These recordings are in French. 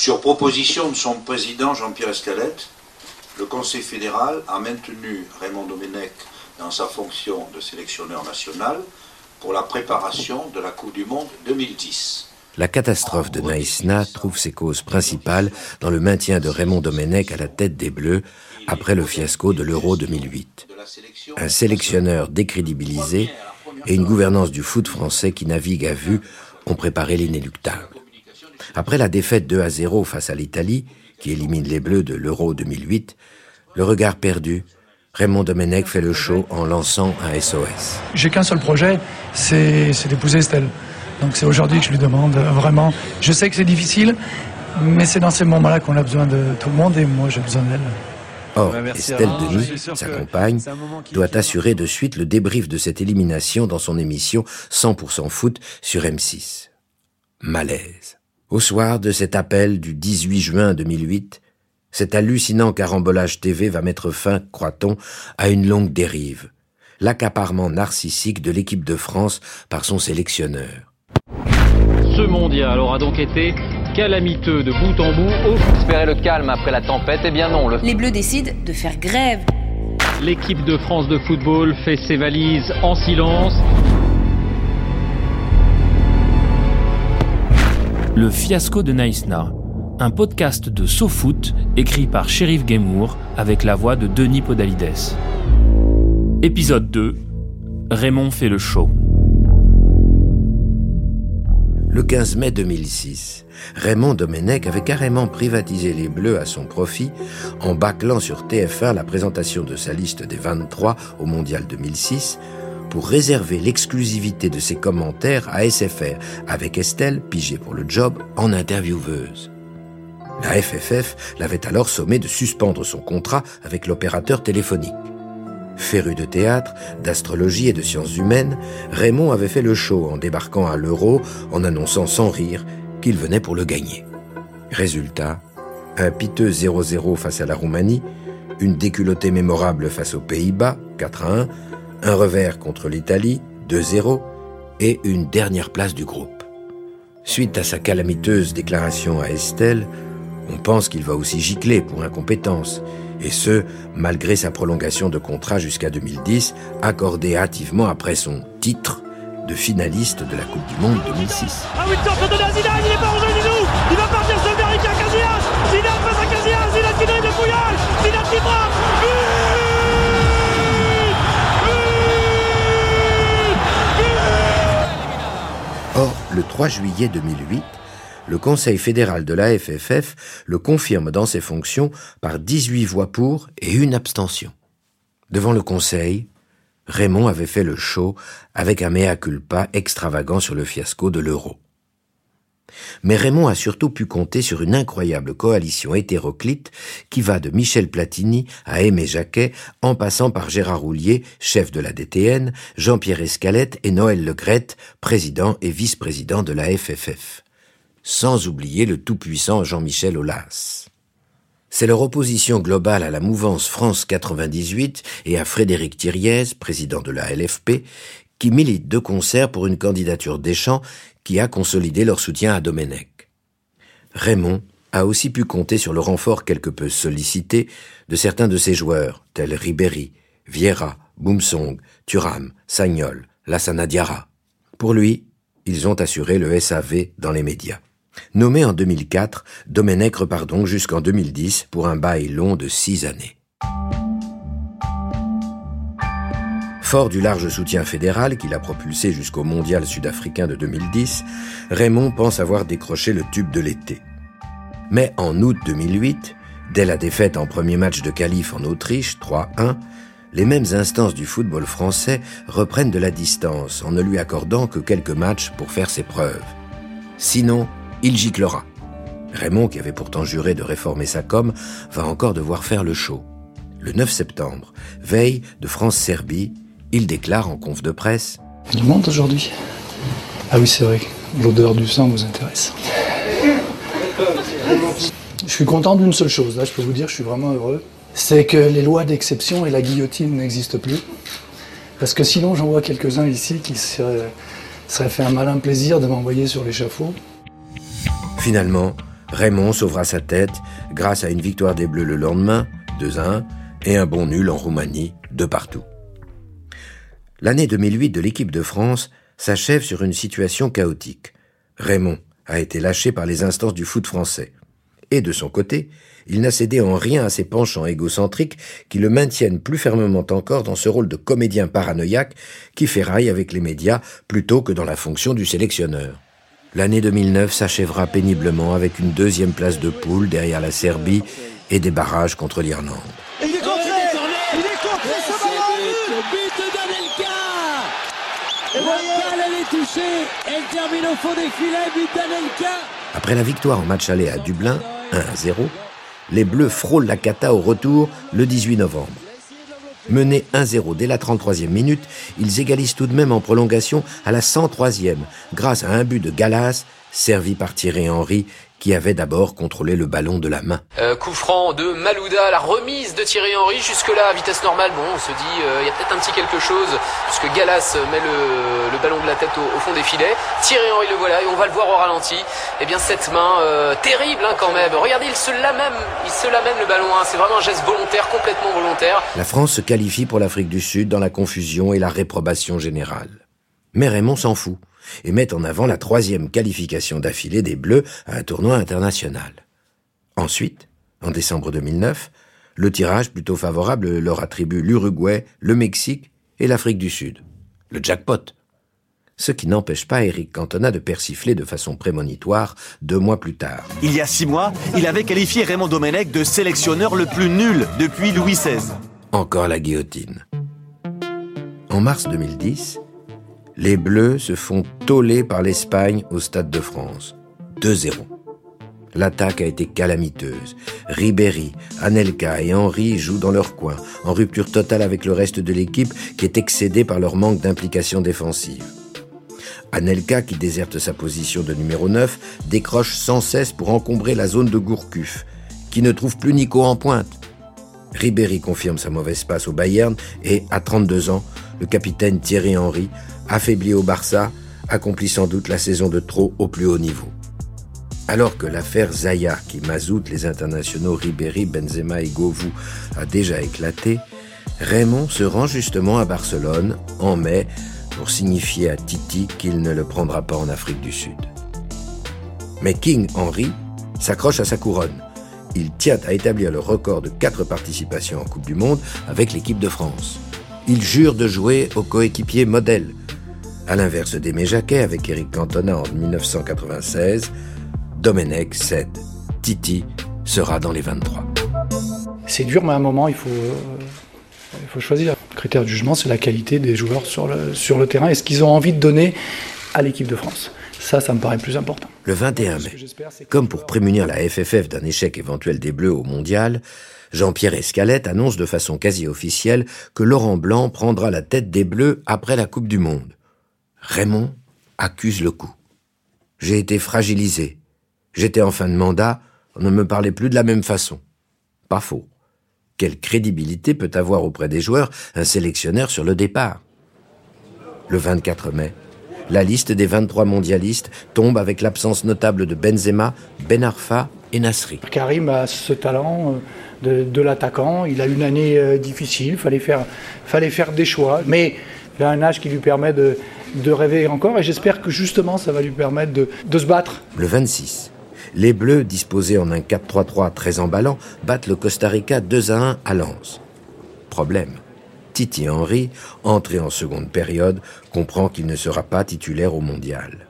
Sur proposition de son président Jean-Pierre Escalette, le Conseil fédéral a maintenu Raymond Domenech dans sa fonction de sélectionneur national pour la préparation de la Coupe du Monde 2010. La catastrophe de Naïsna trouve ses causes principales dans le maintien de Raymond Domenech à la tête des Bleus après le fiasco de l'Euro 2008. Un sélectionneur décrédibilisé et une gouvernance du foot français qui navigue à vue ont préparé l'inéluctable. Après la défaite 2 à 0 face à l'Italie, qui élimine les Bleus de l'Euro 2008, le regard perdu, Raymond Domenech fait le show en lançant un SOS. J'ai qu'un seul projet, c'est d'épouser Estelle. Donc c'est aujourd'hui que je lui demande euh, vraiment. Je sais que c'est difficile, mais c'est dans ces moments-là qu'on a besoin de tout le monde et moi j'ai besoin d'elle. Or, Estelle Denis, sa compagne, doit assurer de suite le débrief de cette élimination dans son émission 100% foot sur M6. Malaise. Au soir de cet appel du 18 juin 2008, cet hallucinant carambolage TV va mettre fin, croit-on, à une longue dérive. L'accaparement narcissique de l'équipe de France par son sélectionneur. Ce mondial aura donc été calamiteux de bout en bout. Au- Espérer le calme après la tempête, eh bien non. Le Les Bleus décident de faire grève. L'équipe de France de football fait ses valises en silence. Le fiasco de Naïsna, un podcast de SoFoot écrit par Sheriff Guémour avec la voix de Denis Podalides. Épisode 2 Raymond fait le show. Le 15 mai 2006, Raymond Domenech avait carrément privatisé les Bleus à son profit en bâclant sur TF1 la présentation de sa liste des 23 au Mondial 2006 pour réserver l'exclusivité de ses commentaires à SFR avec Estelle, pigée pour le job, en intervieweuse. La FFF l'avait alors sommé de suspendre son contrat avec l'opérateur téléphonique. Féru de théâtre, d'astrologie et de sciences humaines, Raymond avait fait le show en débarquant à l'euro en annonçant sans rire qu'il venait pour le gagner. Résultat, un piteux 0-0 face à la Roumanie, une déculottée mémorable face aux Pays-Bas, 4-1, un revers contre l'Italie, 2-0, et une dernière place du groupe. Suite à sa calamiteuse déclaration à Estelle, on pense qu'il va aussi gicler pour incompétence, et ce, malgré sa prolongation de contrat jusqu'à 2010, accordée hâtivement après son titre de finaliste de la Coupe du Monde 2006. Ah oui, tente de la Zidane, il est pas rejoint du tout. Il va partir sur Verica Casillas. Zidane face à Casillas, Zidane qui dribble le fouillage. Zidane qui. Le 3 juillet 2008, le Conseil fédéral de la FFF le confirme dans ses fonctions par 18 voix pour et une abstention. Devant le Conseil, Raymond avait fait le show avec un mea culpa extravagant sur le fiasco de l'euro. Mais Raymond a surtout pu compter sur une incroyable coalition hétéroclite qui va de Michel Platini à Aimé Jacquet en passant par Gérard Roulier, chef de la DTN, Jean-Pierre Escalette et Noël Legrette, président et vice-président de la FFF. Sans oublier le tout-puissant Jean-Michel Aulas. C'est leur opposition globale à la mouvance France 98 et à Frédéric Thiriez, président de la LFP, qui milite de concert pour une candidature Deschamps qui a consolidé leur soutien à Domenech. Raymond a aussi pu compter sur le renfort quelque peu sollicité de certains de ses joueurs, tels Ribéry, Vieira, Boumsong, Thuram, Sagnol, Lassana Diarra. Pour lui, ils ont assuré le SAV dans les médias. Nommé en 2004, Domenech repart donc jusqu'en 2010 pour un bail long de six années. Fort du large soutien fédéral qu'il a propulsé jusqu'au mondial sud-africain de 2010, Raymond pense avoir décroché le tube de l'été. Mais en août 2008, dès la défaite en premier match de qualif en Autriche, 3-1, les mêmes instances du football français reprennent de la distance en ne lui accordant que quelques matchs pour faire ses preuves. Sinon, il giclera. Raymond, qui avait pourtant juré de réformer sa com, va encore devoir faire le show. Le 9 septembre, veille de France-Serbie, il déclare en conf de presse Du monde aujourd'hui? Ah oui, c'est vrai, l'odeur du sang vous intéresse. Je suis content d'une seule chose, là je peux vous dire, je suis vraiment heureux. C'est que les lois d'exception et la guillotine n'existent plus. Parce que sinon, j'en vois quelques-uns ici qui seraient, seraient fait un malin plaisir de m'envoyer sur l'échafaud. Finalement, Raymond sauvera sa tête grâce à une victoire des Bleus le lendemain, 2 à 1, et un bon nul en Roumanie, de partout. L'année 2008 de l'équipe de France s'achève sur une situation chaotique. Raymond a été lâché par les instances du foot français. Et de son côté, il n'a cédé en rien à ses penchants égocentriques qui le maintiennent plus fermement encore dans ce rôle de comédien paranoïaque qui ferraille avec les médias plutôt que dans la fonction du sélectionneur. L'année 2009 s'achèvera péniblement avec une deuxième place de poule derrière la Serbie et des barrages contre l'Irlande. Il est contré Il est contré ce ballon but d'Anelka La balle elle est Elle termine au fond des filets, d'Anelka Après la victoire en match aller à Dublin, 1 à 0, les Bleus frôlent la cata au retour le 18 novembre. Menés 1-0 dès la 33e minute, ils égalisent tout de même en prolongation à la 103e grâce à un but de Galas servi par Thierry Henry qui avait d'abord contrôlé le ballon de la main. Euh, coup franc de Malouda, la remise de Thierry Henry, jusque-là à vitesse normale, bon, on se dit, euh, il y a peut-être un petit quelque chose, puisque Galas met le, le ballon de la tête au, au, fond des filets, Thierry Henry le voilà, et on va le voir au ralenti. Eh bien, cette main, euh, terrible hein, quand même. Regardez, il se l'amène, il se l'amène le ballon, hein. c'est vraiment un geste volontaire, complètement volontaire. La France se qualifie pour l'Afrique du Sud dans la confusion et la réprobation générale. Mais Raymond s'en fout et met en avant la troisième qualification d'affilée des Bleus à un tournoi international. Ensuite, en décembre 2009, le tirage plutôt favorable leur attribue l'Uruguay, le Mexique et l'Afrique du Sud. Le jackpot. Ce qui n'empêche pas Eric Cantona de persifler de façon prémonitoire deux mois plus tard. Il y a six mois, il avait qualifié Raymond Domenech de sélectionneur le plus nul depuis Louis XVI. Encore la guillotine. En mars 2010, les Bleus se font toller par l'Espagne au Stade de France. 2-0. L'attaque a été calamiteuse. Ribéry, Anelka et Henry jouent dans leur coin, en rupture totale avec le reste de l'équipe qui est excédée par leur manque d'implication défensive. Anelka, qui déserte sa position de numéro 9, décroche sans cesse pour encombrer la zone de Gourcuff, qui ne trouve plus Nico en pointe. Ribéry confirme sa mauvaise passe au Bayern et, à 32 ans, le capitaine Thierry Henry, affaibli au Barça, accomplit sans doute la saison de trop au plus haut niveau. Alors que l'affaire Zaya, qui mazoute les internationaux Ribéry, Benzema et Govou, a déjà éclaté, Raymond se rend justement à Barcelone en mai pour signifier à Titi qu'il ne le prendra pas en Afrique du Sud. Mais King Henry s'accroche à sa couronne. Il tient à établir le record de quatre participations en Coupe du Monde avec l'équipe de France. Il jure de jouer au coéquipier modèle. À l'inverse d'Aimé Jacquet avec Eric Cantona en 1996, Domenech cède. Titi sera dans les 23. C'est dur, mais à un moment, il faut, euh, il faut choisir. Le critère de jugement, c'est la qualité des joueurs sur le, sur le terrain et ce qu'ils ont envie de donner à l'équipe de France. Ça, ça me paraît plus important. Le 21 mai, comme pour prémunir la FFF d'un échec éventuel des Bleus au mondial, Jean-Pierre Escalette annonce de façon quasi officielle que Laurent Blanc prendra la tête des Bleus après la Coupe du Monde. Raymond accuse le coup. J'ai été fragilisé. J'étais en fin de mandat, on ne me parlait plus de la même façon. Pas faux. Quelle crédibilité peut avoir auprès des joueurs un sélectionneur sur le départ? Le 24 mai, la liste des 23 mondialistes tombe avec l'absence notable de Benzema, Ben Arfa et Nasri. Karim a ce talent de, de l'attaquant. Il a une année euh, difficile, fallait faire, fallait faire des choix. Mais il a un âge qui lui permet de, de rêver encore et j'espère que justement ça va lui permettre de, se battre. Le 26, les Bleus, disposés en un 4-3-3 très emballant, battent le Costa Rica 2 à 1 à Lens. Problème. Titi Henry, entré en seconde période, comprend qu'il ne sera pas titulaire au mondial.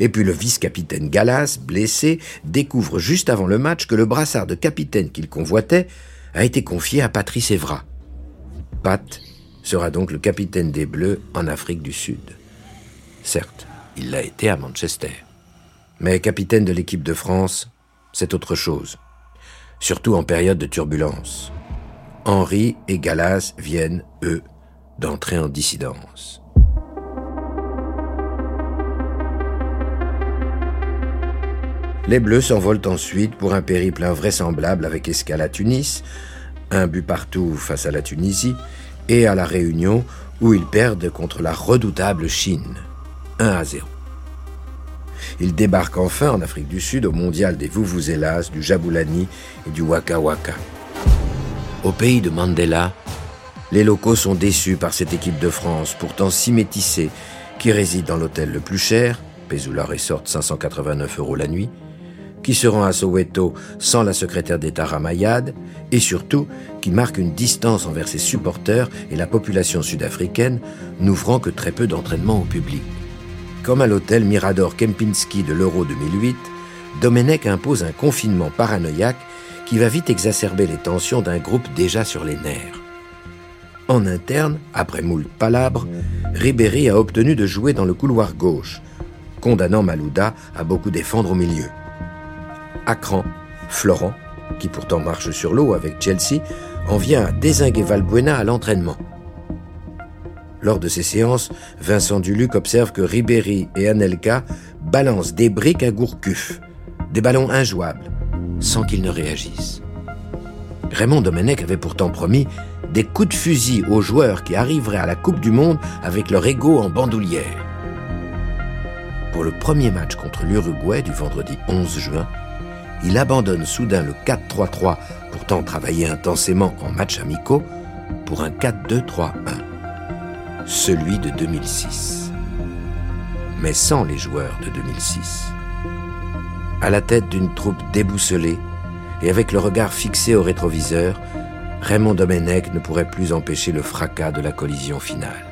Et puis le vice-capitaine Galas, blessé, découvre juste avant le match que le brassard de capitaine qu'il convoitait a été confié à Patrice Evra. Pat sera donc le capitaine des Bleus en Afrique du Sud. Certes, il l'a été à Manchester. Mais capitaine de l'équipe de France, c'est autre chose. Surtout en période de turbulence. Henri et Galas viennent, eux, d'entrer en dissidence. Les Bleus s'envolent ensuite pour un périple invraisemblable avec escale à Tunis, un but partout face à la Tunisie, et à la Réunion où ils perdent contre la redoutable Chine, 1 à 0. Ils débarquent enfin en Afrique du Sud au mondial des Vuvuzelas, du Jabulani et du Waka Waka. Au pays de Mandela, les locaux sont déçus par cette équipe de France, pourtant si métissée, qui réside dans l'hôtel le plus cher, Pesula Resort 589 euros la nuit, qui se rend à Soweto sans la secrétaire d'État Ramayad, et surtout qui marque une distance envers ses supporters et la population sud-africaine, n'ouvrant que très peu d'entraînement au public. Comme à l'hôtel Mirador Kempinski de l'Euro 2008, Domenech impose un confinement paranoïaque qui va vite exacerber les tensions d'un groupe déjà sur les nerfs. En interne, après moult palabres, Ribéry a obtenu de jouer dans le couloir gauche, condamnant Malouda à beaucoup défendre au milieu. Akran, Florent, qui pourtant marche sur l'eau avec Chelsea, en vient à désinguer Valbuena à l'entraînement. Lors de ces séances, Vincent Duluc observe que Ribéry et Anelka balancent des briques à Gourcuff, des ballons injouables, sans qu'ils ne réagissent. Raymond Domenech avait pourtant promis des coups de fusil aux joueurs qui arriveraient à la Coupe du Monde avec leur ego en bandoulière. Pour le premier match contre l'Uruguay du vendredi 11 juin, il abandonne soudain le 4-3-3, pourtant travaillé intensément en match amicaux, pour un 4-2-3-1, celui de 2006. Mais sans les joueurs de 2006. À la tête d'une troupe déboussolée et avec le regard fixé au rétroviseur, Raymond Domenech ne pourrait plus empêcher le fracas de la collision finale.